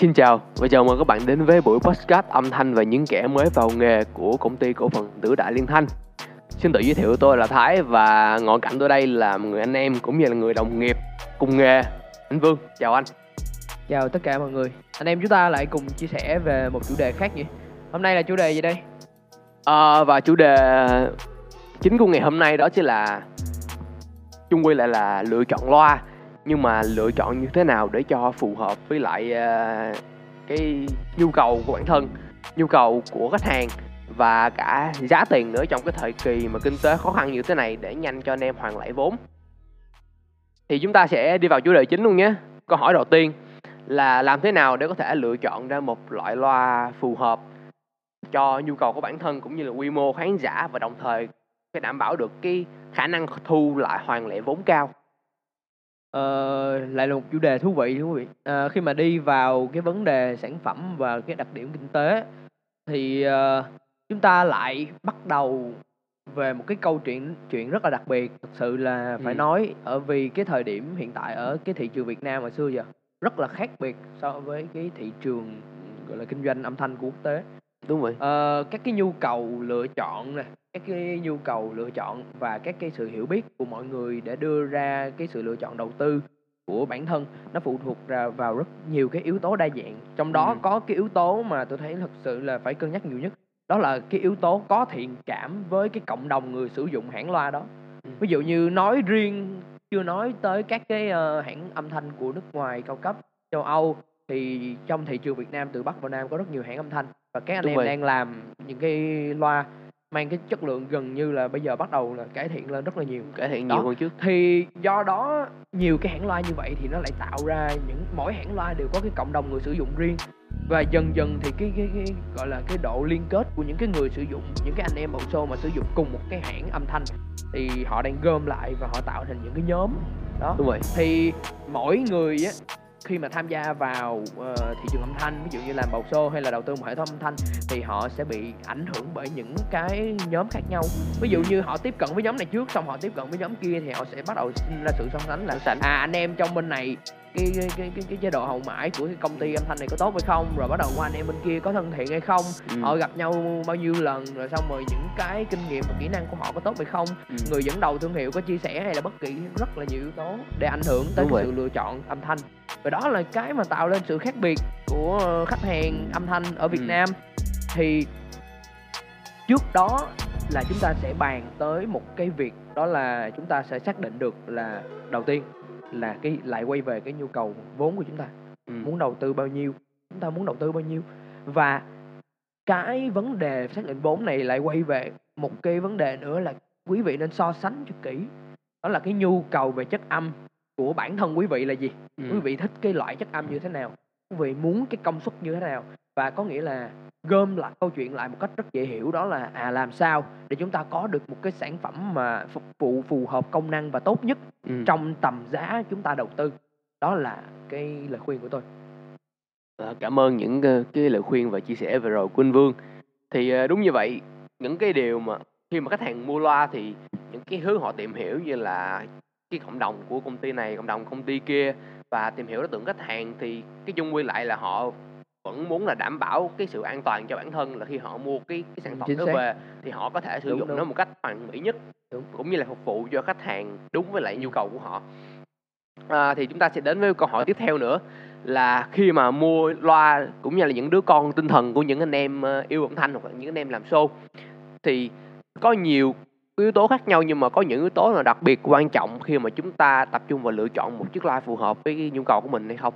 Xin chào và chào mừng các bạn đến với buổi podcast âm thanh về những kẻ mới vào nghề của công ty cổ phần Tử Đại Liên Thanh. Xin tự giới thiệu tôi là Thái và ngồi cạnh tôi đây là người anh em cũng như là người đồng nghiệp cùng nghề. Anh Vương, chào anh. Chào tất cả mọi người. Anh em chúng ta lại cùng chia sẻ về một chủ đề khác nhỉ? Hôm nay là chủ đề gì đây? À, và chủ đề chính của ngày hôm nay đó chính là chung quy lại là lựa chọn loa nhưng mà lựa chọn như thế nào để cho phù hợp với lại uh, cái nhu cầu của bản thân nhu cầu của khách hàng và cả giá tiền nữa trong cái thời kỳ mà kinh tế khó khăn như thế này để nhanh cho anh em hoàn lại vốn? Thì chúng ta sẽ đi vào chủ đề chính luôn nhé. Câu hỏi đầu tiên là làm thế nào để có thể lựa chọn ra một loại loa phù hợp cho nhu cầu của bản thân cũng như là quy mô khán giả và đồng thời phải đảm bảo được cái khả năng thu lại hoàn lệ vốn cao? Ờ, lại là một chủ đề thú vị thú vị. Ờ, khi mà đi vào cái vấn đề sản phẩm và cái đặc điểm kinh tế thì ờ, chúng ta lại bắt đầu về một cái câu chuyện chuyện rất là đặc biệt thực sự là phải Ừ. nói ở vì cái thời điểm hiện tại ở cái thị trường Việt Nam hồi xưa giờ rất là khác biệt so với cái thị trường gọi là kinh doanh âm thanh của quốc tế. Đúng vậy Ờ, các cái nhu cầu lựa chọn nè, các cái nhu cầu lựa chọn và các cái sự hiểu biết của mọi người để đưa ra cái sự lựa chọn đầu tư của bản thân nó phụ thuộc ra vào rất nhiều cái yếu tố đa dạng. Trong đó Ừ. có cái yếu tố mà tôi thấy thật sự là phải cân nhắc nhiều nhất. Đó là cái yếu tố có thiện cảm với cái cộng đồng người sử dụng hãng loa đó. Ừ. Ví dụ như nói riêng chưa nói tới các cái ờ, hãng âm thanh của nước ngoài cao cấp châu Âu thì trong thị trường Việt Nam từ Bắc vào Nam có rất nhiều hãng âm thanh và các anh Đúng em rồi. đang làm những cái loa mang cái chất lượng gần như là bây giờ bắt đầu là cải thiện lên rất là nhiều. Cải thiện Đó. nhiều hơn trước. Thì do đó nhiều cái hãng loa như vậy thì nó lại tạo ra những mỗi hãng loa đều có cái cộng đồng người sử dụng riêng. Và dần dần thì cái cái, cái gọi là cái độ liên kết của những cái người sử dụng những cái anh em bầu show mà sử dụng cùng một cái hãng âm thanh thì họ đang gom lại và họ tạo thành những cái nhóm. Đó. Đúng vậy thì mỗi người á khi mà tham gia vào ờ, thị trường âm thanh ví dụ như làm bầu show hay là đầu tư một hệ thống âm thanh thì họ sẽ bị ảnh hưởng bởi những cái nhóm khác nhau. Ví dụ như họ tiếp cận với nhóm này trước xong họ tiếp cận với nhóm kia thì họ sẽ bắt đầu sinh ra sự so sánh là sánh. à anh em trong bên này cái cái cái cái, cái chế độ hậu mãi của cái công ty âm thanh này có tốt hay không? Rồi bắt đầu qua anh em bên kia có thân thiện hay không? Ừ. họ gặp nhau bao nhiêu lần? Rồi xong rồi những cái kinh nghiệm và kỹ năng của họ có tốt hay không? Ừ. người dẫn đầu thương hiệu có chia sẻ hay là bất kỳ rất là nhiều yếu tố để ảnh hưởng tới sự lựa chọn âm thanh và đó là cái mà tạo lên sự khác biệt của ờ, khách hàng âm thanh ở Việt Ừ. Nam. Thì trước đó là chúng ta sẽ bàn tới một cái việc đó là chúng ta sẽ xác định được là đầu tiên là cái lại quay về cái nhu cầu vốn của chúng ta. Ừ. muốn đầu tư bao nhiêu? Chúng ta muốn đầu tư bao nhiêu? Và cái vấn đề xác định vốn này lại quay về một cái vấn đề nữa là quý vị nên so sánh cho kỹ. Đó là cái nhu cầu về chất âm của bản thân quý vị là gì? Ừ. quý vị thích cái loại chất âm như thế nào? Quý vị muốn cái công suất như thế nào? Và có nghĩa là gom lại câu chuyện lại một cách rất dễ hiểu đó là à làm sao để chúng ta có được một cái sản phẩm mà phục vụ phù hợp công năng và tốt nhất Ừ. trong tầm giá chúng ta đầu tư. Đó là cái lời khuyên của tôi. Ờ, cảm ơn những ờ, cái lời khuyên và chia sẻ vừa rồi của anh Vương. Thì ờ, đúng như vậy những cái điều mà khi mà khách hàng mua loa thì những cái hướng họ tìm hiểu như là cái cộng đồng của công ty này cộng đồng công ty kia và tìm hiểu đối tượng khách hàng thì cái chung quy lại là họ vẫn muốn là đảm bảo cái sự an toàn cho bản thân là khi họ mua cái cái sản Ừ, phẩm chính đó xác. về thì họ có thể sử Đúng, dụng đúng. nó một cách hoàn mỹ nhất Đúng. cũng như là phục vụ cho khách hàng đúng với lại nhu cầu của họ à, thì chúng ta sẽ đến với câu hỏi tiếp theo nữa là khi mà mua loa cũng như là những đứa con tinh thần của những anh em ờ, yêu âm thanh hoặc là những anh em làm show thì có nhiều yếu tố khác nhau nhưng mà có những yếu tố là đặc biệt quan trọng khi mà chúng ta tập trung vào lựa chọn một chiếc loa phù hợp với cái nhu cầu của mình hay không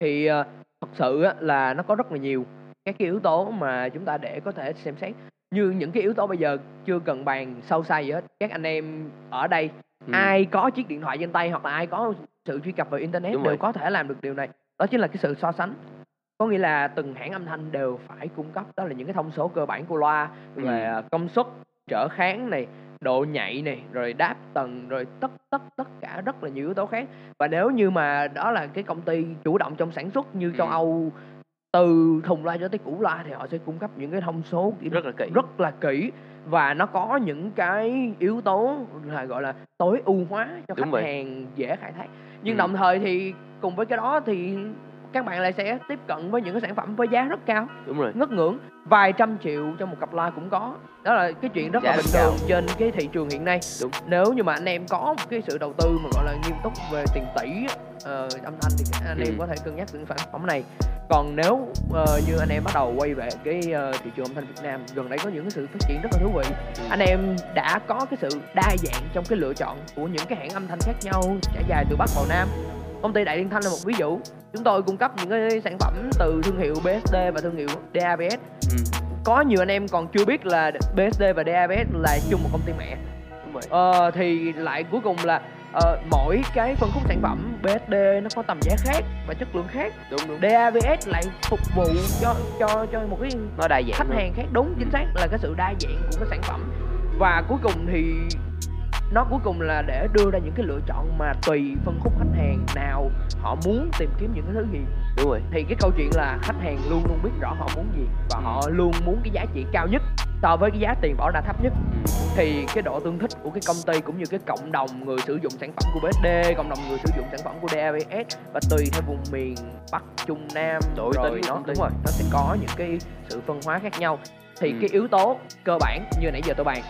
thì ờ, thật sự là nó có rất là nhiều các cái yếu tố mà chúng ta để có thể xem xét như những cái yếu tố bây giờ chưa cần bàn sâu xa gì hết các anh em ở đây Ừ. ai có chiếc điện thoại trên tay hoặc là ai có sự truy cập vào internet Đúng đều rồi. có thể làm được điều này đó chính là cái sự so sánh có nghĩa là từng hãng âm thanh đều phải cung cấp đó là những cái thông số cơ bản của loa Ừ. về ờ, công suất trở kháng này độ nhạy này rồi đáp tần rồi tất tất tất cả rất là nhiều yếu tố khác và nếu như mà đó là cái công ty chủ động trong sản xuất như châu Ừ. Âu từ thùng loa cho tới củ loa thì họ sẽ cung cấp những cái thông số kỹ rất là kỹ rất là kỹ và nó có những cái yếu tố là gọi là tối ưu hóa cho Đúng khách vậy. hàng dễ khai thác nhưng Ừ. đồng thời thì cùng với cái đó thì các bạn lại sẽ tiếp cận với những cái sản phẩm với giá rất cao đúng rồi ngất ngưỡng vài trăm triệu cho một cặp loa cũng có đó là cái chuyện rất Giá là bình cao. thường trên cái thị trường hiện nay Đúng. nếu như mà anh em có một cái sự đầu tư mà gọi là nghiêm túc về tiền tỷ ờ, âm thanh thì anh em Ừ. có thể cân nhắc những sản phẩm này còn nếu ờ, như anh em bắt đầu quay về cái ờ, thị trường âm thanh Việt Nam gần đây có những cái sự phát triển rất là thú vị Ừ. anh em đã có cái sự đa dạng trong cái lựa chọn của những cái hãng âm thanh khác nhau trải dài từ Bắc vào Nam công ty Đại Liên Thanh là một ví dụ. Chúng tôi cung cấp những cái sản phẩm từ thương hiệu BSD và thương hiệu DABS ừ. có nhiều anh em còn chưa biết là BSD và DABS là chung một công ty mẹ. Ờ, thì lại cuối cùng là ờ, mỗi cái phân khúc sản phẩm BSD nó có tầm giá khác và chất lượng khác. Đúng đúng. DABS lại phục vụ cho cho cho một cái nó đa dạng khách hàng khác. Đúng chính xác là cái sự đa dạng của cái sản phẩm. Và cuối cùng thì nó cuối cùng là để đưa ra những cái lựa chọn mà tùy phân khúc khách hàng nào họ muốn tìm kiếm những cái thứ gì đúng rồi thì cái câu chuyện là khách hàng luôn luôn biết rõ họ muốn gì và Ừ. họ luôn muốn cái giá trị cao nhất so với cái giá tiền bỏ ra thấp nhất ừ. thì cái độ tương thích của cái công ty cũng như cái cộng đồng người sử dụng sản phẩm của BSD cộng đồng người sử dụng sản phẩm của DABS và tùy theo vùng miền Bắc Trung Nam Đổi rồi nó đúng rồi nó sẽ có những cái sự phân hóa khác nhau thì Ừ. cái yếu tố cơ bản như nãy giờ tôi bàn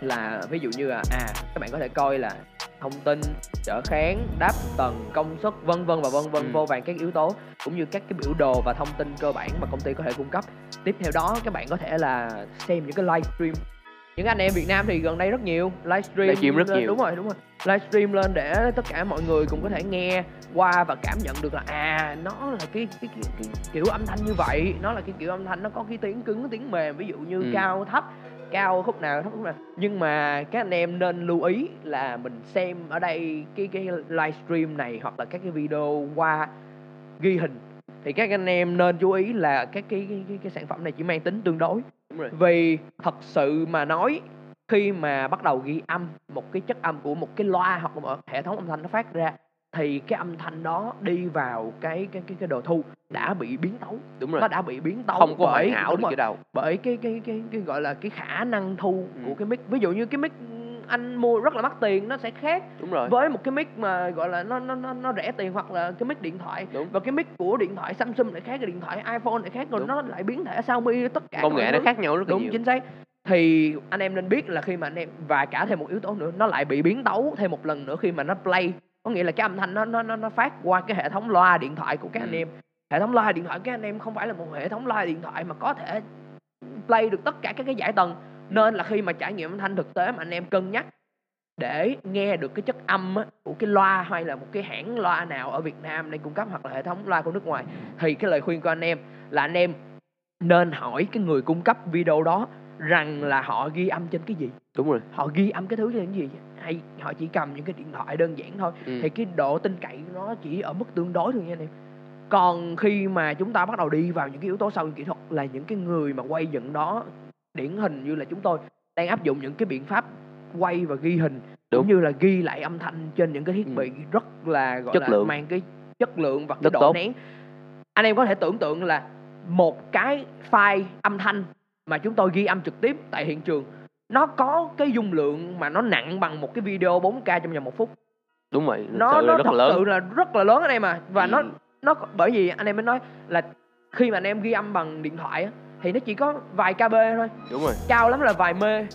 là ví dụ như là à các bạn có thể coi là thông tin trở kháng đáp tầng công suất vân vân và vân vân Ừ. vô vàn các yếu tố cũng như các cái biểu đồ và thông tin cơ bản mà công ty có thể cung cấp tiếp theo đó các bạn có thể là xem những cái livestream những anh em Việt Nam thì gần đây rất nhiều livestream Livestream rất lên- nhiều. đúng rồi đúng rồi livestream lên để tất cả mọi người cũng có thể nghe qua và cảm nhận được là à nó là cái cái, cái, cái kiểu âm thanh như vậy nó là cái kiểu âm thanh nó có cái tiếng cứng tiếng mềm ví dụ như Ừ. cao thấp cao khúc nào thấp khúc nào. Nhưng mà các anh em nên lưu ý là mình xem ở đây cái cái livestream này hoặc là các cái video qua ghi hình. Thì các anh em nên chú ý là các cái cái, cái, cái sản phẩm này chỉ mang tính tương đối. Đúng rồi. Vì thật sự mà nói khi mà bắt đầu ghi âm một cái chất âm của một cái loa hoặc là một hệ thống âm thanh nó phát ra thì cái âm thanh đó đi vào cái cái cái cái đồ thu đã bị biến tấu. Đúng rồi. Nó đã bị biến tấu không có bởi hảo được rồi, cái đâu. bởi cái cái cái cái gọi là cái khả năng thu Ừ. của cái mic. Ví dụ như cái mic anh mua rất là mắc tiền nó sẽ khác đúng rồi. với một cái mic mà gọi là nó nó nó, nó rẻ tiền hoặc là cái mic điện thoại. Đúng. Và cái mic của điện thoại Samsung lại khác cái điện thoại iPhone lại khác rồi Đúng. nó lại biến thể Xiaomi tất cả công nghệ nó khác nhau rất đúng nhiều. chính xác. Thì anh em nên biết là khi mà anh em và cả thêm một yếu tố nữa nó lại bị biến tấu thêm một lần nữa khi mà nó play có nghĩa là cái âm thanh nó nó nó, nó phát qua cái hệ thống loa điện thoại của các anh Ừ. em hệ thống loa điện thoại các anh em không phải là một hệ thống loa điện thoại mà có thể play được tất cả các cái giải tầng nên là khi mà trải nghiệm âm thanh thực tế mà anh em cân nhắc để nghe được cái chất âm á, của cái loa hay là một cái hãng loa nào ở Việt Nam đang cung cấp hoặc là hệ thống loa của nước ngoài thì cái lời khuyên của anh em là anh em nên hỏi cái người cung cấp video đó rằng là họ ghi âm trên cái gì đúng rồi họ ghi âm cái thứ trên cái gì hay họ chỉ cầm những cái điện thoại đơn giản thôi ừ. thì cái độ tin cậy nó chỉ ở mức tương đối thôi nha anh em còn khi mà chúng ta bắt đầu đi vào những cái yếu tố sau kỹ thuật là những cái người mà quay dựng đó điển hình như là chúng tôi đang áp dụng những cái biện pháp quay và ghi hình Đúng. cũng như là ghi lại âm thanh trên những cái thiết Ừ. bị rất là gọi Chất là lượng. mang cái chất lượng và cái Rất độ tốt. nén anh em có thể tưởng tượng là một cái file âm thanh mà chúng tôi ghi âm trực tiếp tại hiện trường nó có cái dung lượng mà nó nặng bằng một cái video 4K trong vòng một phút. Đúng rồi nó nó rất thật là lớn. sự là rất là lớn anh em à và Ừ. nó nó bởi vì anh em mới nói là khi mà anh em ghi âm bằng điện thoại á thì nó chỉ có vài kb thôi. Đúng rồi. Cao lắm là vài mê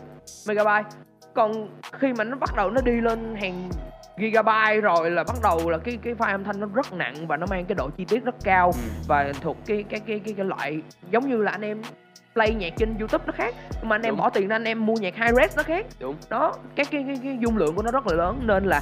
megabyte. Còn khi mà nó bắt đầu nó đi lên hàng gigabyte rồi là bắt đầu là cái cái file âm thanh nó rất nặng và nó mang cái độ chi tiết rất cao ừ. và thuộc cái cái cái cái, cái loại giống như là anh em play nhạc trên youtube nó khác. Mà anh em Đúng. bỏ tiền ra anh em mua nhạc high res nó khác. Đúng. Đó cái cái cái, cái dung lượng của nó rất là lớn nên là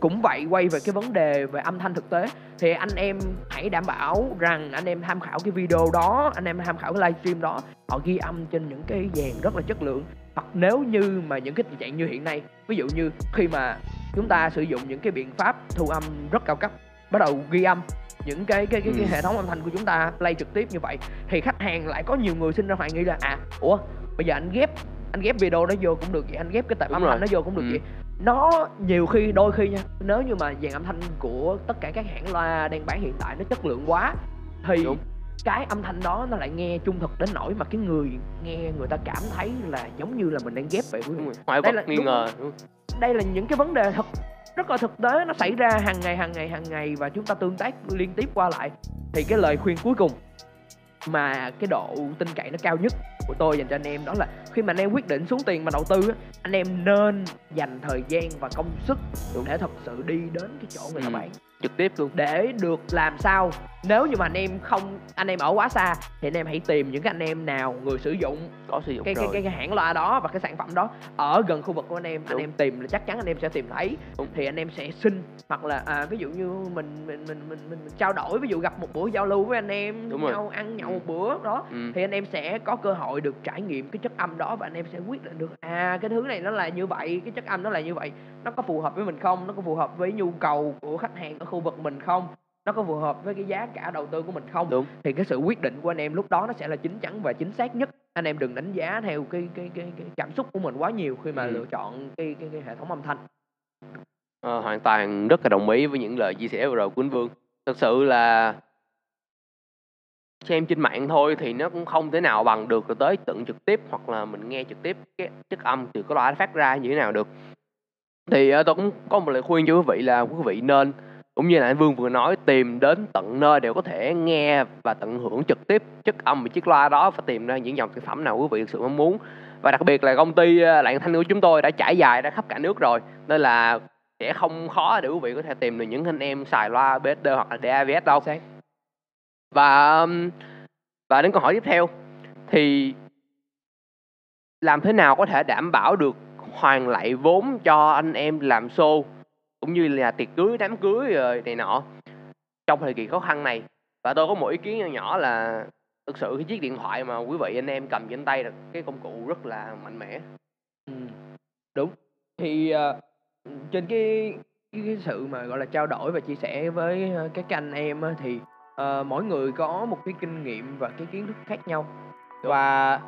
cũng vậy quay về cái vấn đề về âm thanh thực tế. Thì anh em hãy đảm bảo rằng anh em tham khảo cái video đó anh em tham khảo cái livestream đó. Họ ghi âm trên những cái dàn rất là chất lượng. Hoặc nếu như mà những cái tình trạng như hiện nay ví dụ như khi mà chúng ta sử dụng những cái biện pháp thu âm rất cao cấp bắt đầu ghi âm những cái cái cái, cái Ừ. hệ thống âm thanh của chúng ta play trực tiếp như vậy thì khách hàng lại có nhiều người sinh ra hoài nghi là à ủa bây giờ anh ghép anh ghép video nó vô cũng được vậy anh ghép cái tệp âm thanh nó vô cũng được Ừ. vậy nó nhiều khi đôi khi nha nếu như mà dàn âm thanh của tất cả các hãng loa đang bán hiện tại nó chất lượng quá thì Đúng. cái âm thanh đó nó lại nghe trung thực đến nỗi mà cái người nghe người ta cảm thấy là giống như là mình đang ghép vậy quý vị Đây vật nghi ngờ đây là những cái vấn đề thật rất là thực tế, nó xảy ra hàng ngày hàng ngày hàng ngày và chúng ta tương tác liên tiếp qua lại. Thì cái lời khuyên cuối cùng mà cái độ tin cậy nó cao nhất của tôi dành cho anh em đó là khi mà anh em quyết định xuống tiền mà đầu tư á anh em nên dành thời gian và công sức để thật sự đi đến cái chỗ người ta Ừ. bán trực tiếp luôn để được làm sao nếu như mà anh em không anh em ở quá xa thì anh em hãy tìm những cái anh em nào người sử dụng có sử dụng cái, cái rồi cái cái hãng loa đó và cái sản phẩm đó ở gần khu vực của anh em anh Đúng. em tìm là chắc chắn anh em sẽ tìm thấy Đúng. thì anh em sẽ xin hoặc là à, ví dụ như mình mình mình mình, mình, mình trao đổi ví dụ gặp một buổi giao lưu với anh em Đúng rồi. nhau ăn nhậu Ừ. một bữa đó ừ. thì anh em sẽ có cơ hội được trải nghiệm cái chất âm đó và anh em sẽ quyết định được à cái thứ này nó là như vậy cái chất âm nó là như vậy nó có phù hợp với mình không? Nó có phù hợp với nhu cầu của khách hàng ở khu vực mình không? Nó có phù hợp với cái giá cả đầu tư của mình không? Đúng. Thì cái sự quyết định của anh em lúc đó nó sẽ là chính chắn và chính xác nhất. Anh em đừng đánh giá theo cái cái cái, cái cảm xúc của mình quá nhiều khi mà Ừ. lựa chọn cái, cái cái hệ thống âm thanh. Ờ, hoàn toàn rất là đồng ý với những lời chia sẻ vừa rồi của anh Vương. Thực sự là xem trên mạng thôi thì nó cũng không thể nào bằng được rồi tới tận trực tiếp hoặc là mình nghe trực tiếp cái chất âm từ cái loa phát ra như thế nào được. Thì ờ, tôi cũng có một lời khuyên cho quý vị là quý vị nên, cũng như là anh Vương vừa nói, tìm đến tận nơi đều có thể nghe và tận hưởng trực tiếp chất âm của chiếc loa đó và tìm ra những dòng sản phẩm nào quý vị thực sự mong muốn. Và đặc biệt là công ty ờ, Lạng Thanh của chúng tôi đã trải dài ra khắp cả nước rồi, nên là sẽ không khó để quý vị có thể tìm được những anh em xài loa BSD hoặc là DAVS đâu. Sáng và um, và đến câu hỏi tiếp theo thì làm thế nào có thể đảm bảo được hoàn lại vốn cho anh em làm show cũng như là tiệc cưới đám cưới rồi này nọ trong thời kỳ khó khăn này và tôi có một ý kiến nhỏ nhỏ là thực sự cái chiếc điện thoại mà quý vị anh em cầm trên tay là cái công cụ rất là mạnh mẽ ừ. đúng thì uh, trên cái, cái sự mà gọi là trao đổi và chia sẻ với ờ, các anh em á, thì ờ, mỗi người có một cái kinh nghiệm và cái kiến thức khác nhau. Và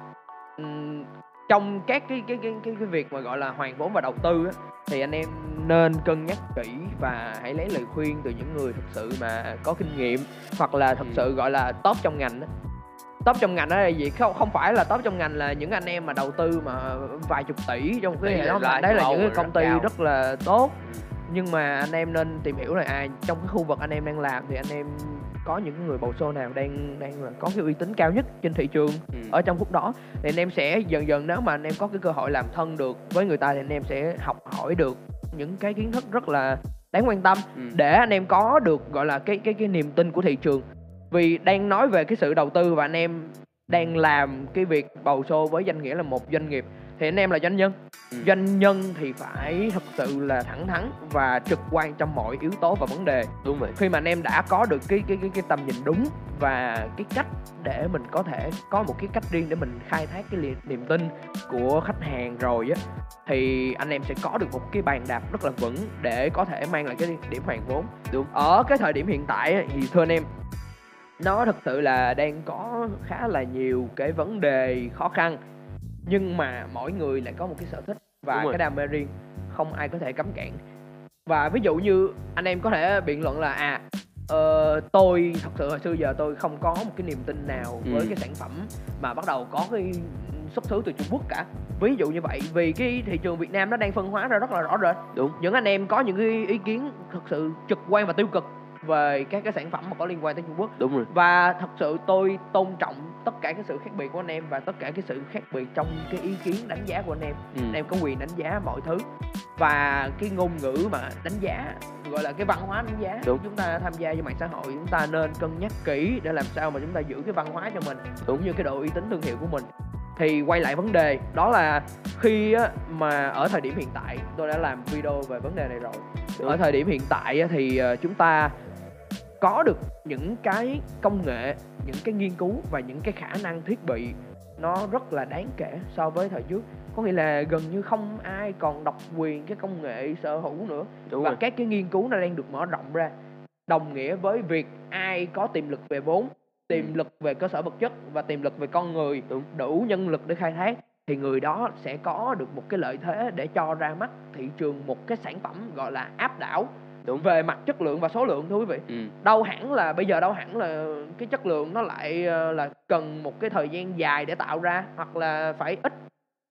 ừm, trong các cái cái cái cái cái việc mà gọi là hoàn vốn và đầu tư á, thì anh em nên cân nhắc kỹ và hãy lấy lời khuyên từ những người thực sự mà có kinh nghiệm hoặc là thật sự gọi là top trong ngành á. Top trong ngành đó là gì? Không không phải là top trong ngành là những anh em mà đầu tư mà vài chục tỷ trong cái là ngành đấy là những cái công ty cao. rất là tốt. Nhưng mà anh em nên tìm hiểu là à trong cái khu vực anh em đang làm thì anh em có những người bầu show nào đang đang là có cái uy tín cao nhất trên thị trường Ừ. ở trong khúc đó thì anh em sẽ dần dần nếu mà anh em có cái cơ hội làm thân được với người ta thì anh em sẽ học hỏi được những cái kiến thức rất là đáng quan tâm Ừ. để anh em có được gọi là cái cái cái niềm tin của thị trường vì đang nói về cái sự đầu tư và anh em đang làm cái việc bầu show với danh nghĩa là một doanh nghiệp thì anh em là doanh nhân. Ừ. doanh nhân thì phải thật sự là thẳng thắn và trực quan trong mọi yếu tố và vấn đề. Đúng vậy. Khi mà anh em đã có được cái cái cái cái tầm nhìn đúng và cái cách để mình có thể có một cái cách riêng để mình khai thác cái niềm tin của khách hàng rồi á thì anh em sẽ có được một cái bàn đạp rất là vững để có thể mang lại cái điểm hoàn vốn. Đúng. ở cái thời điểm hiện tại thì thưa anh em nó thực sự là đang có khá là nhiều cái vấn đề khó khăn nhưng mà mỗi người lại có một cái sở thích và cái đam mê riêng không ai có thể cấm cản. Và ví dụ như anh em có thể biện luận là à ờ, tôi thật sự hồi xưa giờ tôi không có một cái niềm tin nào Ừ. với cái sản phẩm mà bắt đầu có cái xuất xứ từ Trung Quốc cả. Ví dụ như vậy vì cái thị trường Việt Nam nó đang phân hóa ra rất là rõ rệt. Đúng. Những anh em có những cái ý kiến thật sự trực quan và tiêu cực về các cái sản phẩm mà có liên quan tới Trung Quốc đúng rồi và thật sự tôi tôn trọng tất cả cái sự khác biệt của anh em và tất cả cái sự khác biệt trong cái ý kiến đánh giá của anh em ừ. anh em có quyền đánh giá mọi thứ và cái ngôn ngữ mà đánh giá gọi là cái văn hóa đánh giá Đúng. chúng ta tham gia với mạng xã hội chúng ta nên cân nhắc kỹ để làm sao mà chúng ta giữ cái văn hóa cho mình Đúng. cũng như cái độ uy tín thương hiệu của mình thì quay lại vấn đề đó là khi á, mà ở thời điểm hiện tại tôi đã làm video về vấn đề này rồi Đúng. ở thời điểm hiện tại á, thì ờ, chúng ta có được những cái công nghệ những cái nghiên cứu và những cái khả năng thiết bị nó rất là đáng kể so với thời trước có nghĩa là gần như không ai còn độc quyền cái công nghệ sở hữu nữa đúng và rồi các cái nghiên cứu nó đang được mở rộng ra đồng nghĩa với việc ai có tiềm lực về vốn tiềm Ừ. lực về cơ sở vật chất và tiềm lực về con người Đúng. đủ nhân lực để khai thác thì người đó sẽ có được một cái lợi thế để cho ra mắt thị trường một cái sản phẩm gọi là áp đảo Đúng. về mặt chất lượng và số lượng thưa quý vị. Ừ. đâu hẳn là bây giờ đâu hẳn là cái chất lượng nó lại ờ, là cần một cái thời gian dài để tạo ra hoặc là phải ít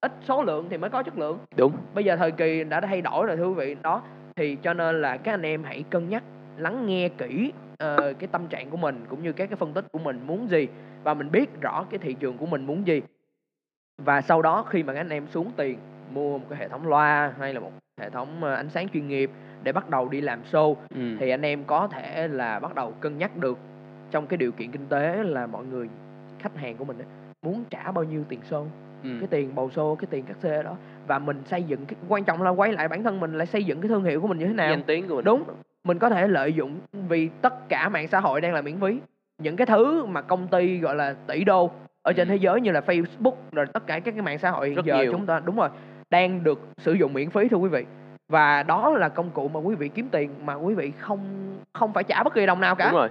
ít số lượng thì mới có chất lượng. Đúng. Bây giờ thời kỳ đã thay đổi rồi thưa quý vị. Đó thì cho nên là các anh em hãy cân nhắc lắng nghe kỹ ờ, cái tâm trạng của mình cũng như các cái phân tích của mình muốn gì và mình biết rõ cái thị trường của mình muốn gì. Và sau đó khi mà các anh em xuống tiền mua một cái hệ thống loa hay là một hệ thống ờ, ánh sáng chuyên nghiệp để bắt đầu đi làm show ừ. thì anh em có thể là bắt đầu cân nhắc được trong cái điều kiện kinh tế là mọi người khách hàng của mình ấy, muốn trả bao nhiêu tiền show ừ. cái tiền bầu show cái tiền cắt xê đó và mình xây dựng cái quan trọng là quay lại bản thân mình lại xây dựng cái thương hiệu của mình như thế nào danh tiếng của mình đúng mình có thể lợi dụng vì tất cả mạng xã hội đang là miễn phí những cái thứ mà công ty gọi là tỷ đô ở trên Ừ. thế giới như là Facebook rồi tất cả các cái mạng xã hội hiện Rất giờ nhiều. chúng ta đúng rồi đang được sử dụng miễn phí thưa quý vị và đó là công cụ mà quý vị kiếm tiền mà quý vị không không phải trả bất kỳ đồng nào cả. Đúng rồi.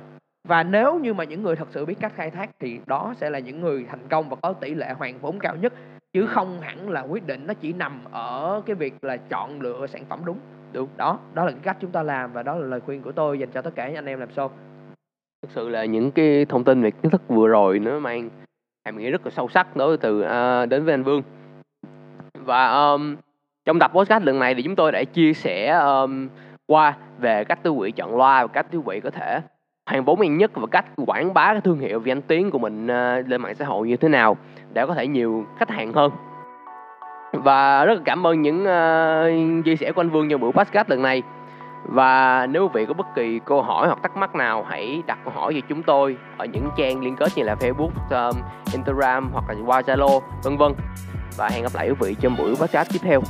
Và nếu như mà những người thật sự biết cách khai thác thì đó sẽ là những người thành công và có tỷ lệ hoàn vốn cao nhất. Chứ Ừ. không hẳn là quyết định nó chỉ nằm ở cái việc là chọn lựa sản phẩm đúng. Đúng. đó đó là cái cách chúng ta làm và đó là lời khuyên của tôi dành cho tất cả những anh em làm show. Thực sự là những cái thông tin về kiến thức vừa rồi nó mang hàm nghĩa rất là sâu sắc đối từ à, đến với anh Vương. Và um, trong tập podcast lần này thì chúng tôi đã chia sẻ um, qua về cách tiêu quỷ chọn loa và cách tiêu quỷ có thể hoàn vốn nhanh nhất và cách quảng bá cái thương hiệu và danh tiếng của mình uh, lên mạng xã hội như thế nào để có thể nhiều khách hàng hơn và rất là cảm ơn những uh, chia sẻ của anh Vương trong buổi podcast lần này và nếu quý vị có bất kỳ câu hỏi hoặc thắc mắc nào hãy đặt câu hỏi về chúng tôi ở những trang liên kết như là Facebook, um, Instagram hoặc là qua Zalo vân vân. Và hẹn gặp lại quý vị trong buổi podcast tiếp theo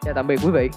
chào tạm biệt quý vị.